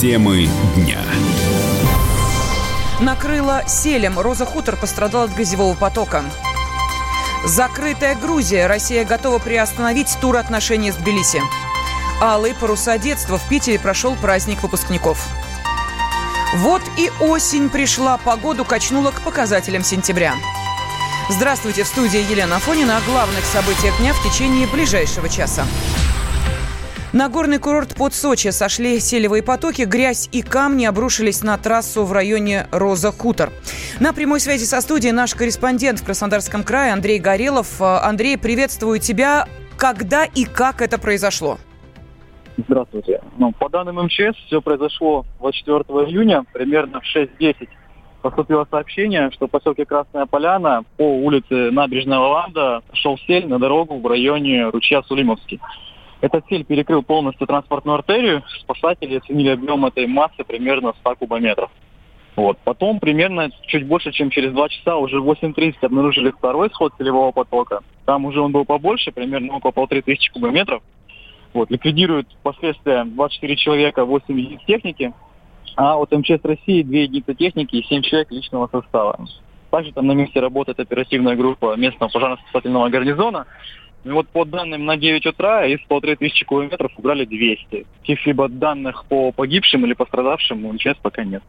Темы дня. Накрыла селем. Роза Хутор пострадала от грязевого потока. Закрытая Грузия. Россия готова приостановить тур отношений с Тбилиси. Алые паруса детства. В Питере прошел праздник выпускников. Вот и осень пришла. Погоду качнула к показателям сентября. Здравствуйте, в студии Елена Афонина о главных событиях дня в течение ближайшего часа. На горный курорт под Сочи сошли селевые потоки, грязь и камни обрушились на трассу в районе Роза-Хутор. На прямой связи со студией наш корреспондент в Краснодарском крае Андрей Горелов. Андрей, приветствую тебя. Когда и как это произошло? Здравствуйте. Ну, по данным МЧС, все произошло 24 июня, примерно в 6.10 поступило сообщение, что в поселке Красная Поляна по улице Набережная Лаванда шел сель на дорогу в районе ручья Сулимовский. Этот сель перекрыл полностью транспортную артерию. Спасатели оценили объем этой массы примерно 100 кубометров. Вот. Потом примерно чуть больше, чем через два часа, уже в 8.30 обнаружили второй сход селевого потока. Там уже он был побольше, примерно около полторы тысячи кубометров. Вот. Ликвидируют последствия 24 человека, 8 единиц техники. А от МЧС России 2 единицы техники и 7 человек личного состава. Также там на месте работает оперативная группа местного пожарно-спасательного гарнизона. И вот по данным на 9 утра из полторы тысячи километров убрали 200. Каких-либо данных по погибшим или пострадавшим у МЧС пока нет.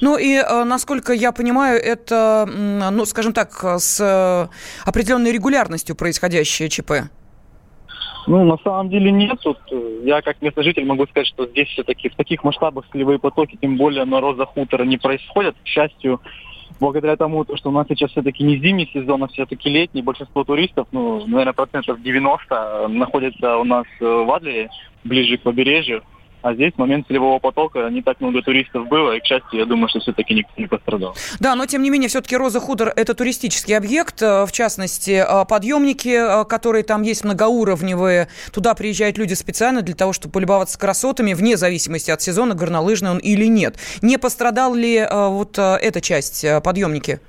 Ну и, э, насколько я понимаю, это, ну, скажем так, с э, определенной регулярностью происходящее ЧП? Ну, на самом деле нет. Тут э, я как местный житель могу сказать, что здесь все-таки в таких масштабах солевые потоки, тем более на роза хутора не происходят. К счастью, благодаря тому, что у нас сейчас все-таки не зимний сезон, а все-таки летний, большинство туристов, ну, наверное, процентов 90 находится у нас э, в Адлере, ближе к побережью. А здесь в момент целевого потока не так много туристов было, и, к счастью, я думаю, что все-таки никто не пострадал. Да, но тем не менее, все-таки Роза Худор – это туристический объект, э, в частности, э, подъемники, которые там есть многоуровневые, туда приезжают люди специально для того, чтобы полюбоваться красотами, вне зависимости от сезона, горнолыжный он или нет. Не пострадал ли вот эта часть, подъемники?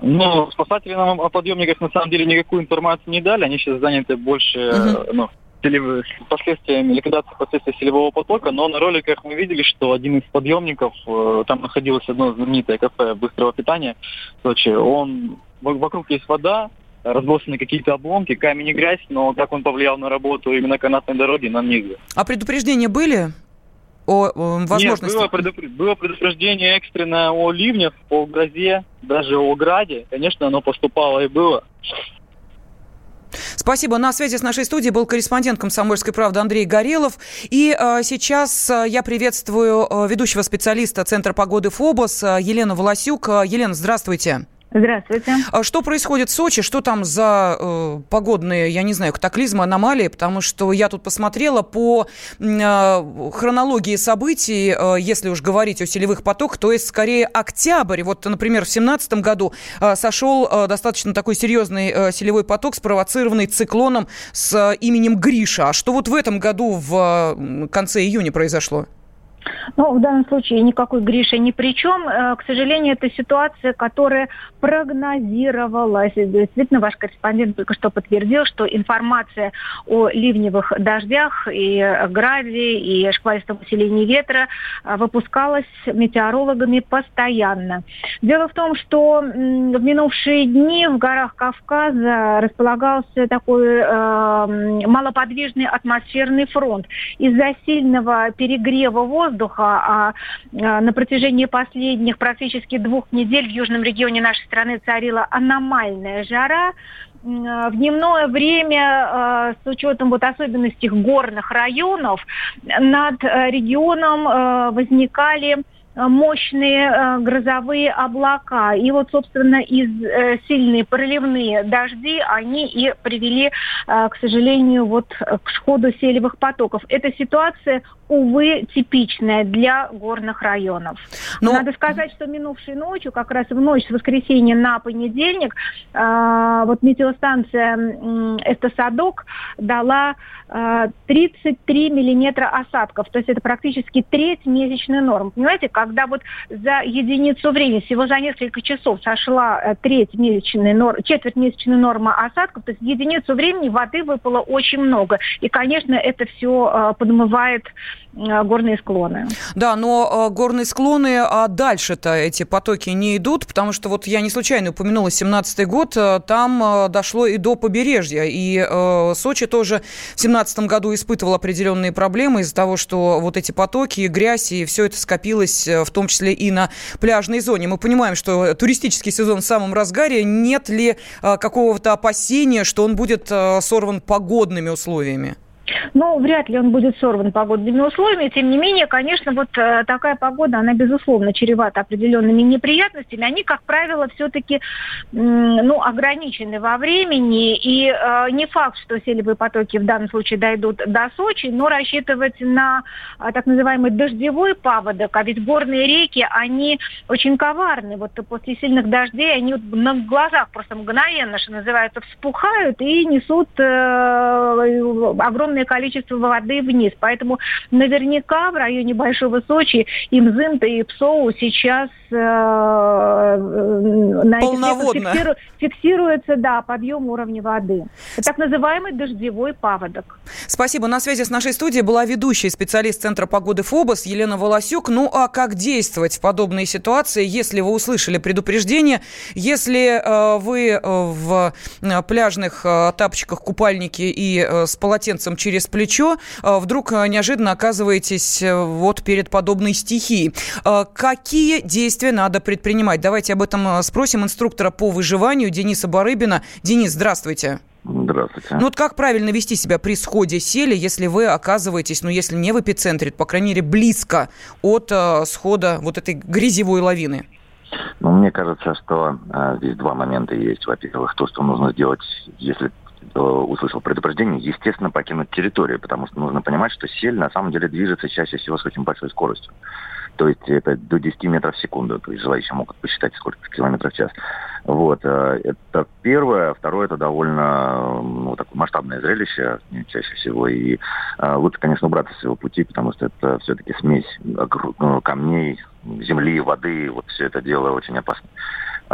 Ну, спасатели нам о подъемниках на самом деле никакую информацию не дали. Они сейчас заняты больше uh-huh. ну, последствиями ликвидации последствий селевого потока, но на роликах мы видели, что один из подъемников, э, там находилось одно знаменитое кафе быстрого питания в Сочи, он, вокруг есть вода, разбросаны какие-то обломки, камень и грязь, но как он повлиял на работу именно канатной дороги, нам неизвестно. А предупреждения были? о, о возможности? Нет, было, предупр... было предупреждение экстренное о ливнях, о грозе, даже о граде. Конечно, оно поступало и было. Спасибо. На связи с нашей студией был корреспондент «Комсомольской правды» Андрей Горелов. И э, сейчас э, я приветствую э, ведущего специалиста Центра погоды ФОБОС э, Елену Волосюк. Елена, здравствуйте. Здравствуйте. А что происходит в Сочи? Что там за э, погодные, я не знаю, катаклизмы, аномалии? Потому что я тут посмотрела по э, хронологии событий, э, если уж говорить о селевых потоках, то есть скорее октябрь. Вот, например, в 2017 году э, сошел э, достаточно такой серьезный э, селевой поток, спровоцированный циклоном с э, именем Гриша. А что вот в этом году в э, конце июня произошло? Ну, в данном случае никакой Гриша ни при чем. Э, к сожалению, это ситуация, которая прогнозировалась. Действительно, ваш корреспондент только что подтвердил, что информация о ливневых дождях и граде, и шквалистом усилении ветра э, выпускалась метеорологами постоянно. Дело в том, что в минувшие дни в горах Кавказа располагался такой э, малоподвижный атмосферный фронт. Из-за сильного перегрева воздуха воздуха, а, а на протяжении последних практически двух недель в южном регионе нашей страны царила аномальная жара. В дневное время, а, с учетом вот особенностей горных районов, над э, регионом э, возникали мощные э, грозовые облака. И вот, собственно, из э, сильные проливные дожди, они и привели, э, к сожалению, вот к сходу селевых потоков. Эта ситуация, увы, типичная для горных районов. Но... Надо сказать, что минувшей ночью, как раз в ночь с воскресенья на понедельник, э, вот метеостанция э, Эстосадок дала 33 миллиметра осадков. То есть это практически треть месячной нормы. Понимаете, когда вот за единицу времени, всего за несколько часов сошла э, треть месячной нор... четверть месячной нормы осадков, то есть единицу времени воды выпало очень много. И, конечно, это все э, подмывает горные склоны. Да, но горные склоны, а дальше-то эти потоки не идут, потому что вот я не случайно упомянула 17 год, там дошло и до побережья, и Сочи тоже в 17 году испытывал определенные проблемы из-за того, что вот эти потоки, грязь, и все это скопилось в том числе и на пляжной зоне. Мы понимаем, что туристический сезон в самом разгаре. Нет ли какого-то опасения, что он будет сорван погодными условиями? Ну, вряд ли он будет сорван погодными условиями. Тем не менее, конечно, вот э, такая погода, она, безусловно, чревата определенными неприятностями. Они, как правило, все-таки, ну, ограничены во времени. И э, не факт, что селевые потоки в данном случае дойдут до Сочи, но рассчитывать на э, так называемый дождевой паводок. А ведь горные реки, они очень коварны. Вот после сильных дождей они на глазах просто мгновенно, что называется, вспухают и несут э, огромное количество воды вниз. Поэтому наверняка в районе Большого Сочи и Мзымта, и Псоу сейчас э, на фиксиру, фиксируется да, подъем уровня воды. Это так называемый дождевой паводок. Спасибо. На связи с нашей студией была ведущая специалист Центра погоды ФОБОС Елена Волосюк. Ну а как действовать в подобной ситуации, если вы услышали предупреждение, если э, вы э, в э, пляжных э, тапочках, купальнике и э, с полотенцем через через плечо, а, вдруг а, неожиданно оказываетесь э, вот перед подобной стихией. А, какие действия надо предпринимать? Давайте об этом спросим инструктора по выживанию Дениса Барыбина. Денис, здравствуйте. Здравствуйте. Ну вот как правильно вести себя при сходе сели, если вы оказываетесь, ну если не в эпицентре, то, по крайней мере, близко от э, схода вот этой грязевой лавины? Ну, мне кажется, что э, здесь два момента есть. Во-первых, то, что нужно сделать, если Э, услышал предупреждение, естественно, покинуть территорию, потому что нужно понимать, что сель на самом деле движется чаще всего с очень большой скоростью. То есть это до 10 метров в секунду. То есть желающие могут посчитать, сколько километров в час. Вот. Э, это первое. Второе, это довольно ну, такое масштабное зрелище чаще всего. И э, лучше, конечно, убраться с его пути, потому что это все-таки смесь камней, земли, воды. Вот все это дело очень опасно.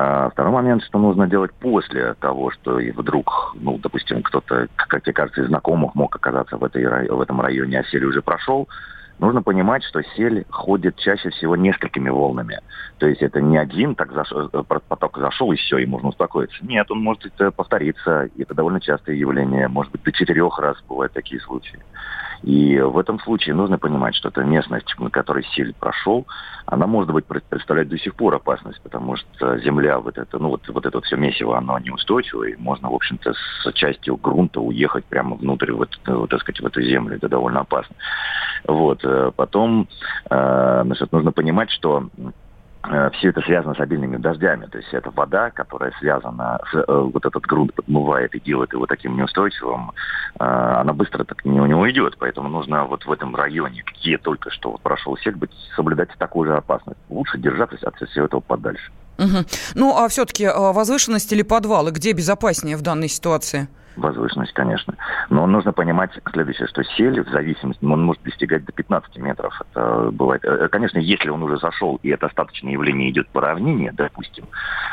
А второй момент, что нужно делать после того, что и вдруг, ну, допустим, кто-то, как тебе кажется, из знакомых мог оказаться в, этой, в этом районе, а сель уже прошел, нужно понимать, что сель ходит чаще всего несколькими волнами. То есть это не один так зашел, э, поток зашел и все, и можно успокоиться. Нет, он может повториться, и это довольно частое явление. Может быть, до четырех раз бывают такие случаи. И в этом случае нужно понимать, что эта местность, на которой сель прошел, она может быть представлять до сих пор опасность, потому что земля, вот это, ну вот, вот это все месиво, оно неустойчиво, и можно, в общем-то, с частью грунта уехать прямо внутрь, вот, вот так сказать, в эту землю. Это довольно опасно. Вот. Э, потом, э, значит, нужно понимать, что все это связано с обильными дождями. То есть это вода, которая связана, с, э, вот этот грунт подмывает и делает его таким неустойчивым, э, она быстро так не, не уйдет. Поэтому нужно вот в этом районе, где только что прошел сек, быть, соблюдать такую же опасность. Лучше держаться от всего этого подальше. Угу. Ну, а все-таки возвышенность или подвалы, где безопаснее в данной ситуации? Возвышенность, конечно. Но нужно понимать следующее, что сель в зависимости, он может достигать до 15 метров. Это бывает. Э, конечно, если он уже зашел, и это остаточное явление идет по равнине, допустим,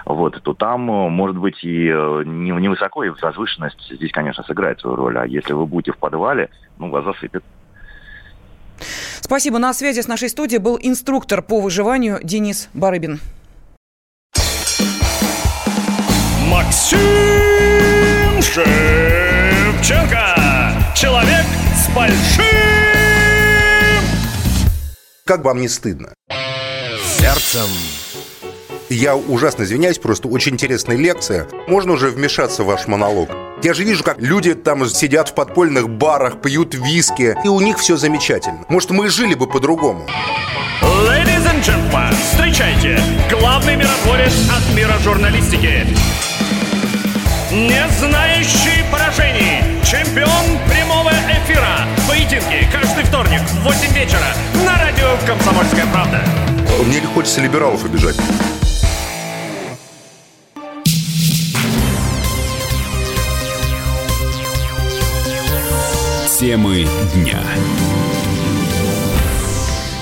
вот, то там э, может быть и э, невысоко, и возвышенность здесь, конечно, сыграет свою роль. А если вы будете в подвале, ну, вас засыпет. Спасибо. На связи с нашей студией был инструктор по выживанию Денис Барыбин. Максим! Шевченко. Человек с большим... Как вам не стыдно? Сердцем. Я ужасно извиняюсь, просто очень интересная лекция. Можно уже вмешаться в ваш монолог? Я же вижу, как люди там сидят в подпольных барах, пьют виски, и у них все замечательно. Может, мы жили бы по-другому? Ladies and gentlemen, встречайте, главный миротворец от мира журналистики, не знающий поражений. Чемпион прямого эфира. Поединки каждый вторник в 8 вечера на радио «Комсомольская правда». Мне не хочется либералов обижать. Темы дня.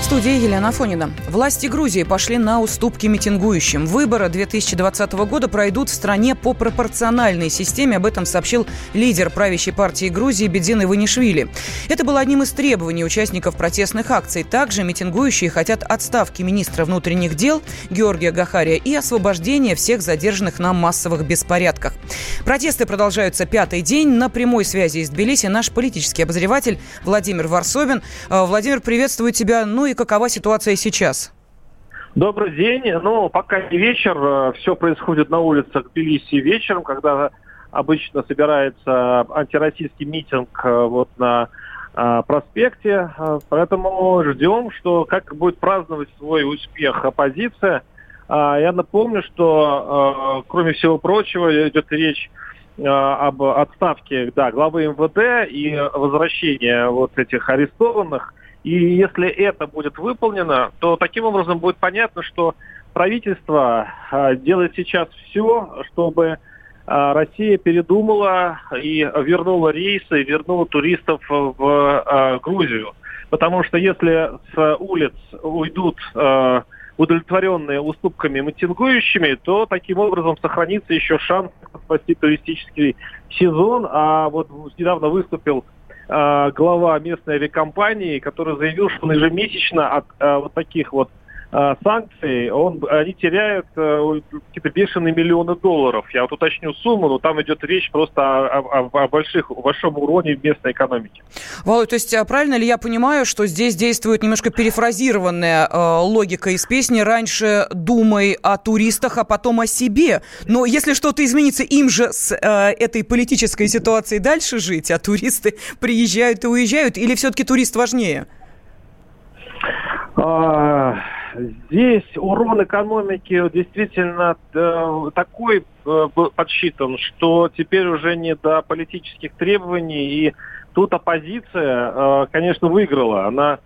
В студии Елена Фонина. Власти Грузии пошли на уступки митингующим. Выборы 2020 года пройдут в стране по пропорциональной системе. Об этом сообщил лидер правящей партии Грузии Бедзин Иванишвили. Это было одним из требований участников протестных акций. Также митингующие хотят отставки министра внутренних дел Георгия Гахария и освобождения всех задержанных на массовых беспорядках. Протесты продолжаются пятый день. На прямой связи из Тбилиси наш политический обозреватель Владимир Варсобин. Э, Владимир, приветствую тебя. Ну и какова ситуация сейчас? Добрый день. Ну, пока не вечер, э, все происходит на улицах Тбилиси вечером, когда обычно собирается антироссийский митинг э, вот на э, проспекте. Поэтому ждем, что как будет праздновать свой успех оппозиция. Я напомню, что, кроме всего прочего, идет речь об отставке да, главы МВД и возвращении вот этих арестованных – и если это будет выполнено, то таким образом будет понятно, что правительство а, делает сейчас все, чтобы а, Россия передумала и вернула рейсы, вернула туристов в а, Грузию. Потому что если с улиц уйдут удовлетворенные уступками митингующими, то таким образом сохранится еще шанс спасти туристический сезон. А вот недавно выступил глава местной авиакомпании, который заявил, что он ежемесячно от э, вот таких вот э, санкций, он, они теряют э, какие-то бешеные миллионы долларов. Я вот уточню сумму, но там идет речь просто о, о, о больших, большом уроне местной экономики. Володь, то есть а правильно ли я понимаю, что здесь действует немножко перефразированная э, логика из песни «Раньше думай о туристах, а потом о себе». Но если что-то изменится, им же с э, этой политической ситуацией дальше жить, а туристы приезжают и уезжают, или все-таки турист важнее? А, здесь урон экономики действительно э, такой э, подсчитан, что теперь уже не до политических требований, и тут оппозиция, э, конечно, выиграла. Она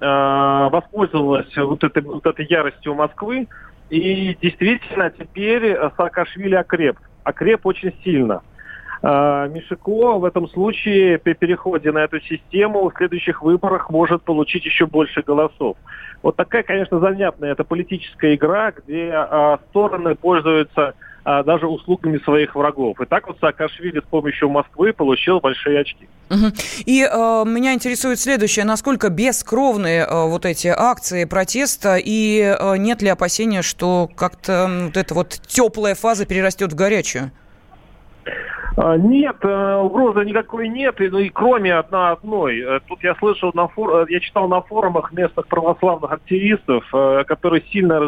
воспользовалась вот этой, вот этой яростью Москвы, и действительно теперь Саакашвили окреп. Окреп очень сильно. Мишико в этом случае при переходе на эту систему в следующих выборах может получить еще больше голосов. Вот такая, конечно, занятная это политическая игра, где а, стороны пользуются а, даже услугами своих врагов. И так вот Саакашвили с помощью Москвы получил большие очки. Угу. И э, меня интересует следующее. Насколько бескровные э, вот эти акции протеста и э, нет ли опасения, что как-то вот эта вот теплая фаза перерастет в горячую? А, нет, э, угрозы никакой нет, и, ну, и кроме одна одной. Э, тут я слышал, на фор... Э, я читал на форумах местных православных активистов, которые сильно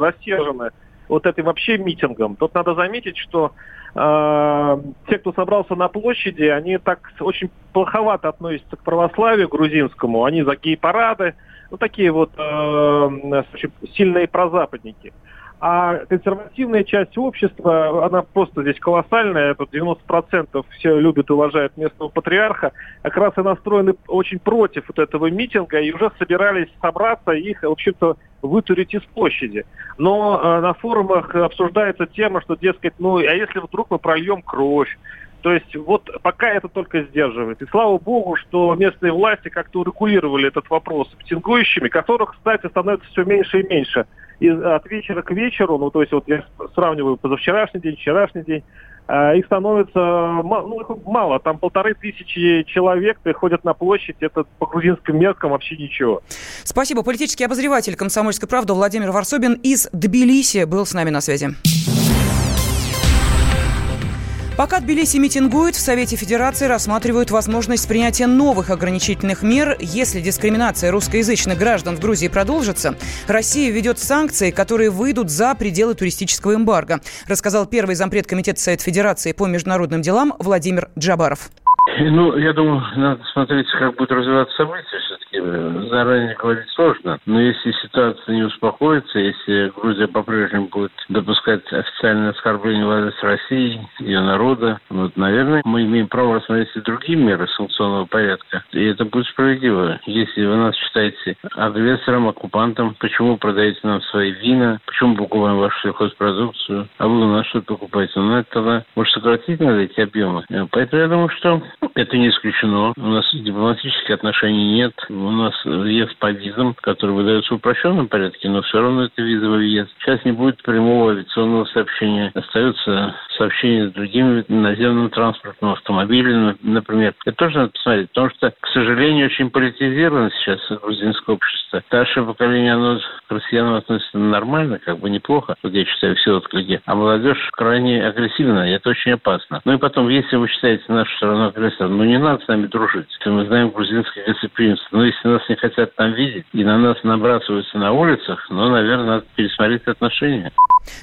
рассержены вот этим вообще митингом. Тут надо заметить, что э, те, кто собрался на площади, они так очень плоховато относятся к православию грузинскому. Они за гей-парады, ну такие вот э, сильные прозападники. А консервативная часть общества, она просто здесь колоссальная. Это 90% все любят и уважают местного патриарха. Как раз и настроены очень против вот этого митинга и уже собирались собраться и их, в общем-то, вытурить из площади. Но э, на форумах обсуждается тема, что, дескать, ну, а если вдруг мы прольем кровь, то есть вот пока это только сдерживает. И слава богу, что местные власти как-то урегулировали этот вопрос с митингующими, которых, кстати, становится все меньше и меньше и от вечера к вечеру, ну, то есть вот я сравниваю позавчерашний день, вчерашний день, э, их становится ну, их мало, там полторы тысячи человек приходят на площадь, это по грузинским меркам вообще ничего. Спасибо. Политический обозреватель «Комсомольской правды» Владимир Варсобин из Тбилиси был с нами на связи. Пока Тбилиси митингует, в Совете Федерации рассматривают возможность принятия новых ограничительных мер. Если дискриминация русскоязычных граждан в Грузии продолжится, Россия введет санкции, которые выйдут за пределы туристического эмбарго, рассказал первый зампред Комитета Совета Федерации по международным делам Владимир Джабаров. Ну, я думаю, надо смотреть, как будут развиваться события. Все-таки э, заранее говорить сложно. Но если ситуация не успокоится, если Грузия по-прежнему будет допускать официальное оскорбление адрес России, ее народа, вот, наверное, мы имеем право рассмотреть и другие меры санкционного порядка. И это будет справедливо. Если вы нас считаете агрессором, оккупантом, почему продаете нам свои вина, почему покупаем вашу сельхозпродукцию, а вы у нас что покупаете? Ну, это тогда, может, сократить надо эти объемы. Поэтому я думаю, что Это не исключено. У нас дипломатических отношений нет. У нас въезд по визам, который выдается в упрощенном порядке, но все равно это визовый въезд. Сейчас не будет прямого авиационного сообщения. Остается сообщение с другими наземным транспортом, автомобилями, например. Это тоже надо посмотреть, потому что, к сожалению, очень политизировано сейчас грузинское общество. Старшее поколение, оно к россиянам относится нормально, как бы неплохо, вот я считаю, все отклики. А молодежь крайне агрессивна, и это очень опасно. Ну и потом, если вы считаете нашу страну агрессором, ну не надо с нами дружить. Мы знаем грузинское гостеприимство. Но если нас не хотят там видеть и на нас набрасываются на улицах, ну, наверное, надо пересмотреть отношения.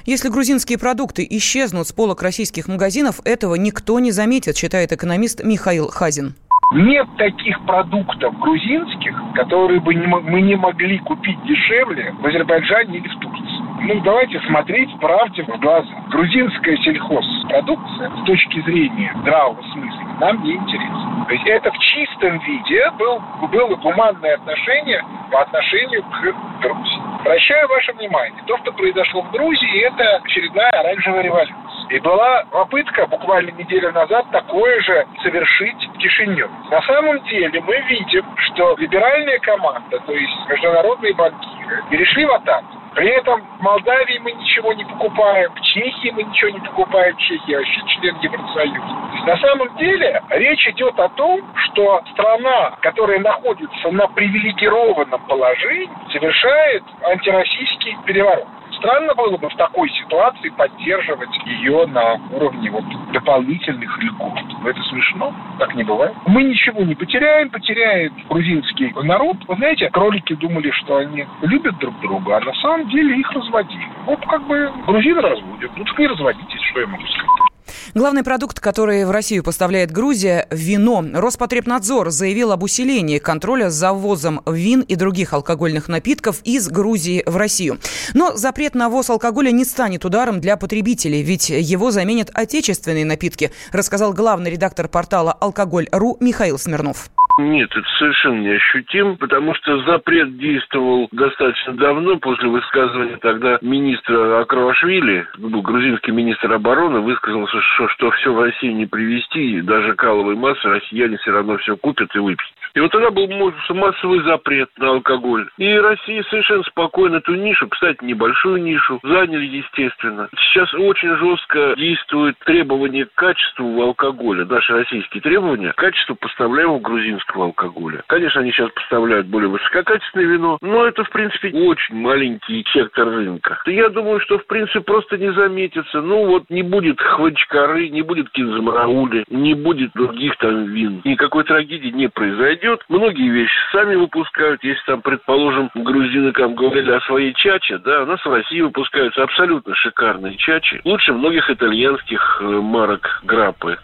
Если грузинские продукты исчезнут с полок российских магазинов, этого никто не заметит, считает экономист Михаил Хазин. Нет таких продуктов грузинских, которые бы не, мы не могли купить дешевле в Азербайджане или в Турции. Ну, давайте смотреть правде в глаза. Грузинская сельхозпродукция с точки зрения здравого смысла нам не интересна. То есть это в чистом виде был, было гуманное отношение по отношению к Грузии. Обращаю ваше внимание, то, что произошло в Грузии, это очередная оранжевая революция. И была попытка буквально неделю назад такое же совершить в Кишиневе. На самом деле мы видим, что либеральная команда, то есть международные банкиры, перешли в атаку. При этом в Молдавии мы ничего не покупаем, в Чехии мы ничего не покупаем, Чехия вообще член Евросоюза. На самом деле речь идет о том, что страна, которая находится на привилегированном положении, совершает антироссийский переворот. Странно было бы в такой ситуации поддерживать ее на уровне вот дополнительных льгот. Это смешно, так не бывает. Мы ничего не потеряем, потеряет грузинский народ. Вы знаете, кролики думали, что они любят друг друга, а на самом деле их разводили. Вот как бы грузины разводят. Ну так не разводитесь, что я могу сказать. Главный продукт, который в Россию поставляет Грузия – вино. Роспотребнадзор заявил об усилении контроля за ввозом вин и других алкогольных напитков из Грузии в Россию. Но запрет на ввоз алкоголя не станет ударом для потребителей, ведь его заменят отечественные напитки, рассказал главный редактор портала «Алкоголь.ру» Михаил Смирнов. Нет, это совершенно не ощутим, потому что запрет действовал достаточно давно, после высказывания тогда министра Акравашвили, был грузинский министр обороны, высказался, что, что все в Россию не привезти, даже каловой массы россияне все равно все купят и выпьют. И вот тогда был массовый запрет на алкоголь. И Россия совершенно спокойно эту нишу, кстати, небольшую нишу, заняли, естественно. Сейчас очень жестко действует требование к качеству алкоголя, наши российские требования к качеству поставляемого грузинского алкоголя. Конечно, они сейчас поставляют более высококачественное вино, но это, в принципе, очень маленький сектор рынка. Я думаю, что, в принципе, просто не заметится. Ну, вот не будет хвачкары, не будет кинзамараули, не будет других там вин. Никакой трагедии не произойдет. Многие вещи сами выпускают. Если там, предположим, грузины там говорили о своей чаче, да, у нас в России выпускаются абсолютно шикарные чачи. Лучше многих итальянских э, марок граппы.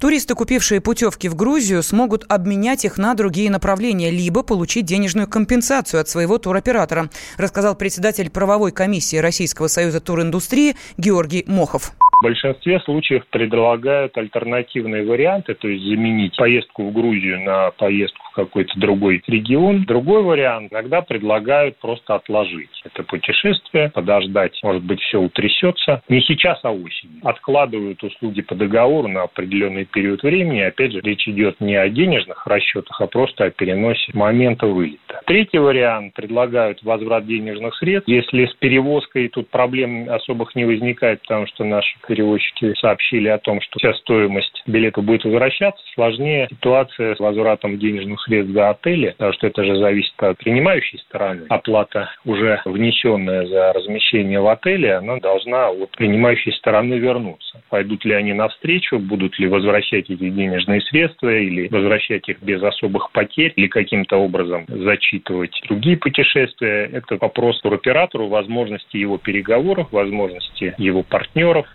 Туристы, купившие путевки в Грузию, смогут обменять их на другие направления, либо получить денежную компенсацию от своего туроператора, рассказал председатель правовой комиссии Российского союза туриндустрии Георгий Мохов. В большинстве случаев предлагают альтернативные варианты, то есть заменить поездку в Грузию на поездку какой-то другой регион. Другой вариант иногда предлагают просто отложить это путешествие, подождать, может быть, все утрясется. Не сейчас, а осенью. Откладывают услуги по договору на определенный период времени. Опять же, речь идет не о денежных расчетах, а просто о переносе момента вылета. Третий вариант предлагают возврат денежных средств. Если с перевозкой тут проблем особых не возникает, потому что наши перевозчики сообщили о том, что вся стоимость билета будет возвращаться. Сложнее ситуация с возвратом денежных средств за отели, потому что это же зависит от принимающей стороны. Оплата, уже внесенная за размещение в отеле, она должна от принимающей стороны вернуться. Пойдут ли они навстречу, будут ли возвращать эти денежные средства или возвращать их без особых потерь или каким-то образом зачитывать другие путешествия. Это вопрос туроператору, возможности его переговоров, возможности его партнеров.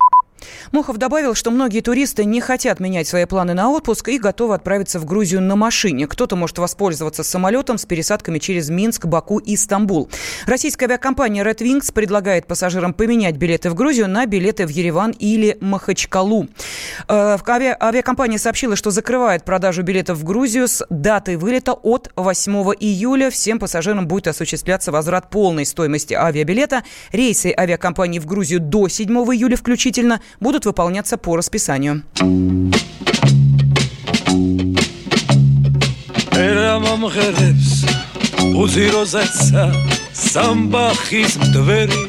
Мохов добавил, что многие туристы не хотят менять свои планы на отпуск и готовы отправиться в Грузию на машине. Кто-то может воспользоваться самолетом с пересадками через Минск, Баку и Стамбул. Российская авиакомпания Red Wings предлагает пассажирам поменять билеты в Грузию на билеты в Ереван или Махачкалу. Э, авиакомпания сообщила, что закрывает продажу билетов в Грузию с датой вылета от 8 июля. Всем пассажирам будет осуществляться возврат полной стоимости авиабилета. Рейсы авиакомпании в Грузию до 7 июля включительно будут выполняться по расписанию. სამღერებს უზიროზეცა სამბახის მდვერი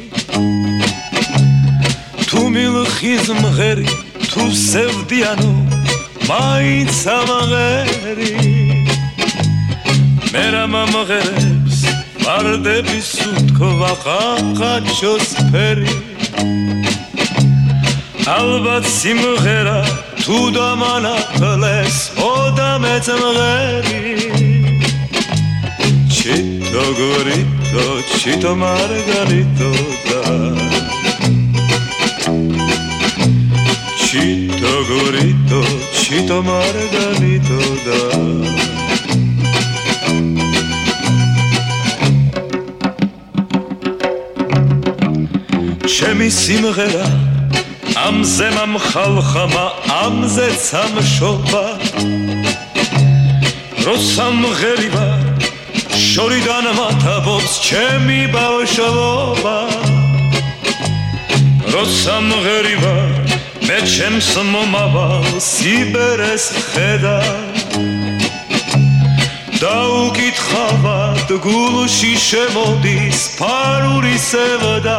თუ მილხის მღერი თუ სევდიანო მაინც ამღერი მე რა მომღერებს ვარდების უთქვა ხახაჩოს ფერი ალბათ სიმღერა თუ დამანახლეს ოდამეც მღერი ჩიტო გორიტო ჩიტო მარგარიტო და. ჩიტო გორიტო ჩიტო მარგარიტო და. ჩემი სიმღერა ამზე მომხალხმა ამზე სამშობა. როსამღერიბა შორიდან მათაბობს ჩემი ბავშვობა. როსამღერიბა მე ჩემს მომავალ სიბერეს ხედა. დაუკითხავად გულში შემოდის ფარული სევდა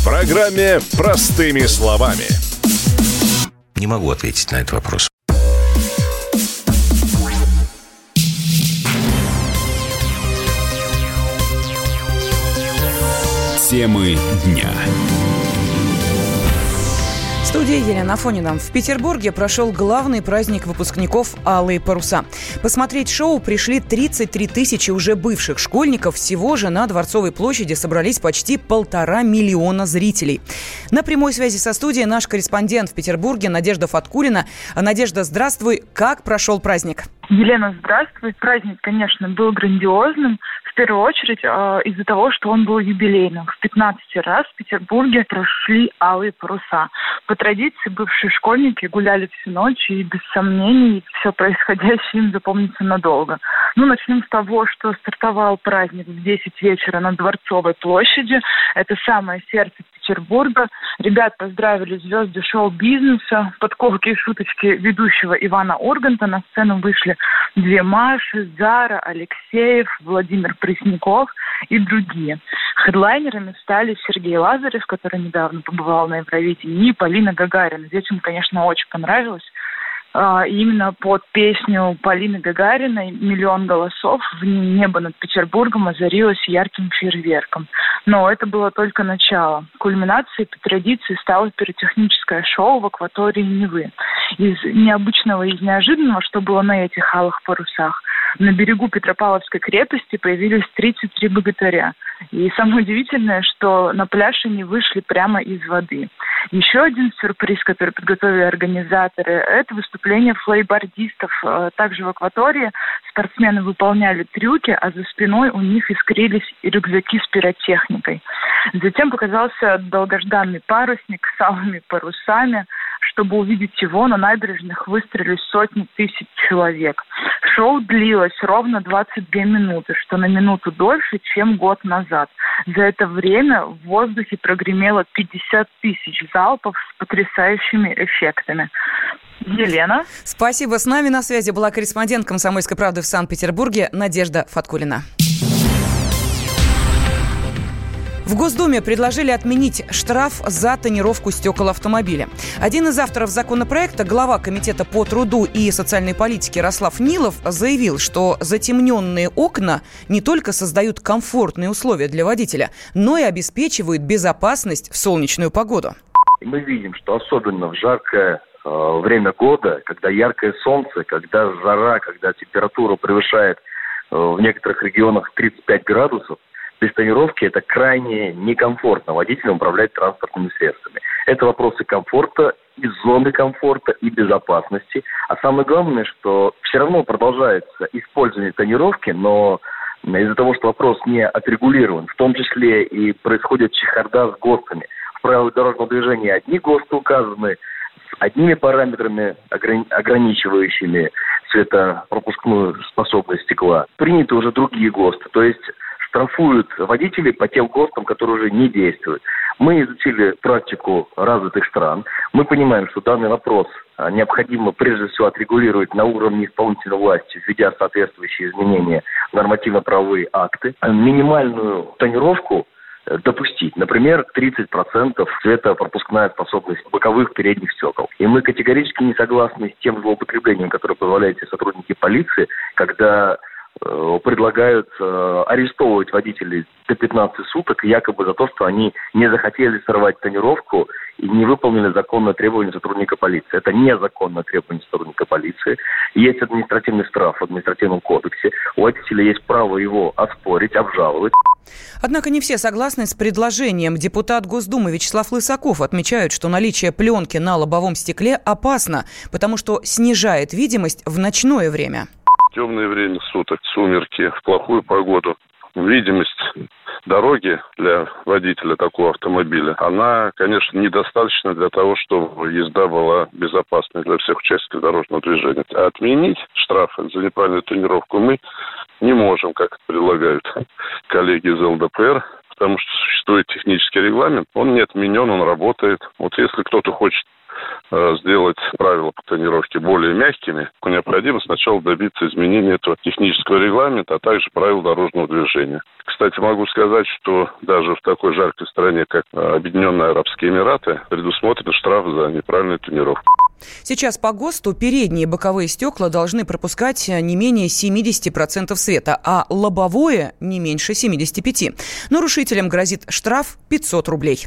в программе «Простыми словами». Не могу ответить на этот вопрос. Темы дня. Студии Елена Афонина. В Петербурге прошел главный праздник выпускников «Алые паруса». Посмотреть шоу пришли 33 тысячи уже бывших школьников. Всего же на Дворцовой площади собрались почти полтора миллиона зрителей. На прямой связи со студией наш корреспондент в Петербурге Надежда Фаткулина. Надежда, здравствуй. Как прошел праздник? Елена, здравствуй. Праздник, конечно, был грандиозным. Первую очередь э, из-за того, что он был юбилейным. В 15 раз в Петербурге прошли алые паруса. По традиции бывшие школьники гуляли всю ночь, и без сомнений все происходящее им запомнится надолго. Ну, начнем с того, что стартовал праздник в 10 вечера на Дворцовой площади. Это самое сердце Петербурга. Ребят поздравили звезды шоу-бизнеса, подколки и шуточки ведущего Ивана Урганта. На сцену вышли две Маши, Зара, Алексеев, Владимир Пресняков и другие. Хедлайнерами стали Сергей Лазарев, который недавно побывал на Евровидении, и Полина Гагарина. Детям, конечно, очень понравилось. А, именно под песню Полины Гагариной «Миллион голосов» в небо над Петербургом озарилось ярким фейерверком. Но это было только начало. Кульминацией по традиции стало пиротехническое шоу в акватории Невы. Из необычного и из неожиданного, что было на этих алых парусах, на берегу Петропавловской крепости появились 33 богатыря. И самое удивительное, что на пляж они вышли прямо из воды. Еще один сюрприз, который подготовили организаторы, это выступление флейбордистов. Э, Также в акватории спортсмены выполняли трюки, а за спиной у них искрились рюкзаки с пиротехникой. Затем показался долгожданный парусник с алыми парусами. Чтобы увидеть его, на набережных выстрелили сотни тысяч человек. Шоу длилось ровно 22 минуты, что на минуту дольше, чем год назад. За это время в воздухе прогремело 50 тысяч залпов с потрясающими эффектами. Елена. Спасибо. С нами на связи была корреспондент «Комсомольской правды» в Санкт-Петербурге Надежда Фаткулина. В Госдуме предложили отменить штраф за тонировку стекол автомобиля. Один из авторов законопроекта, глава Комитета по труду и социальной политике Рослав Нилов, заявил, что затемненные окна не только создают комфортные условия для водителя, но и обеспечивают безопасность в солнечную погоду. Мы видим, что особенно в жаркое э, время года, когда яркое солнце, когда жара, когда температура превышает э, в некоторых регионах 35 градусов, без тонировки это крайне некомфортно водителям управлять транспортными средствами. Это вопросы комфорта и зоны комфорта, и безопасности. А самое главное, что все равно продолжается использование тонировки, но из-за того, что вопрос не отрегулирован, в том числе и происходит чехарда с ГОСТами. В правилах дорожного движения одни ГОСТы указаны, с одними параметрами, ограничивающими цветопропускную способность стекла. Приняты уже другие ГОСТы. То есть штрафуют водителей по тем ГОСТам, которые уже не действуют. Мы изучили практику развитых стран. Мы понимаем, что данный вопрос а, необходимо прежде всего отрегулировать на уровне исполнительной власти, введя соответствующие изменения в нормативно-правовые акты. Минимальную тонировку э, допустить. Например, 30% цветопропускная способность боковых передних стекол. И мы категорически не согласны с тем злоупотреблением, которое позволяют сотрудники полиции, когда предлагают э, арестовывать водителей до 15 суток, якобы за то, что они не захотели сорвать тонировку и не выполнили законное требование сотрудника полиции. Это незаконное требование сотрудника полиции. Есть административный штраф в административном кодексе. У водителя есть право его оспорить, обжаловать. Однако не все согласны с предложением. Депутат Госдумы Вячеслав Лысаков отмечает, что наличие пленки на лобовом стекле опасно, потому что снижает видимость в ночное время темное время суток, сумерки, в плохую погоду. Видимость дороги для водителя такого автомобиля, она, конечно, недостаточна для того, чтобы езда была безопасной для всех участников дорожного движения. А отменить штрафы за неправильную тренировку мы не можем, как предлагают коллеги из ЛДПР, потому что существует технический регламент, он не отменен, он работает. Вот если кто-то хочет сделать правила по тренировке более мягкими, необходимо сначала добиться изменения этого технического регламента, а также правил дорожного движения. Кстати, могу сказать, что даже в такой жаркой стране, как э, Объединенные Арабские Эмираты, предусмотрен штраф за неправильную тренировку. Сейчас по ГОСТу передние боковые стекла должны пропускать не менее 70% света, а лобовое не меньше 75%. Нарушителям грозит штраф 500 рублей.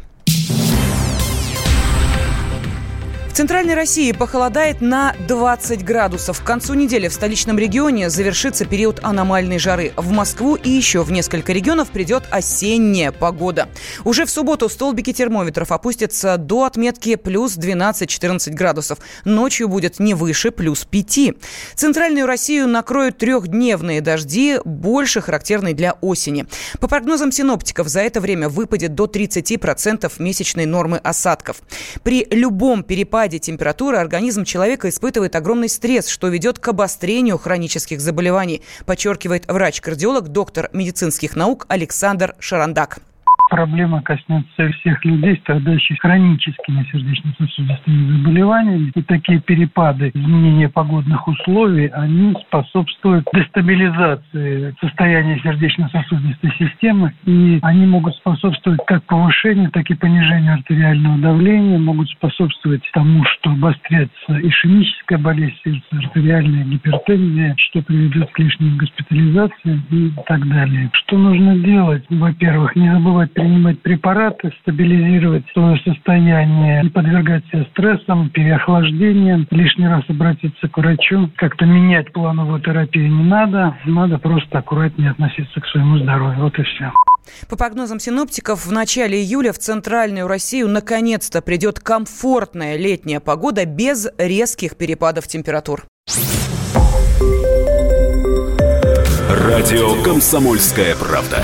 В Центральной России похолодает на 20 градусов. К концу недели в столичном регионе завершится период аномальной жары. В Москву и еще в несколько регионов придет осенняя погода. Уже в субботу столбики термометров опустятся до отметки плюс 12-14 градусов. Ночью будет не выше плюс 5. Центральную Россию накроют трехдневные дожди, больше характерные для осени. По прогнозам синоптиков, за это время выпадет до 30% месячной нормы осадков. При любом перепаде спаде температуры организм человека испытывает огромный стресс, что ведет к обострению хронических заболеваний, подчеркивает врач-кардиолог, доктор медицинских наук Александр Шарандак проблема коснется всех людей, страдающих хроническими сердечно-сосудистыми заболеваниями. И такие перепады изменения погодных условий, они способствуют дестабилизации состояния сердечно-сосудистой системы. И они могут способствовать как повышению, так и понижению артериального давления, могут способствовать тому, что обостряется ишемическая болезнь сердца, артериальная гипертензия, что приведет к лишним госпитализациям и так далее. Что нужно делать? Во-первых, не забывать принимать препараты, стабилизировать свое состояние, не подвергать себя стрессам, переохлаждениям, лишний раз обратиться к врачу. Как-то менять плановую терапию не надо, надо просто аккуратнее относиться к своему здоровью. Вот и все. По прогнозам синоптиков, в начале июля в центральную Россию наконец-то придет комфортная летняя погода без резких перепадов температур. Радио «Комсомольская правда».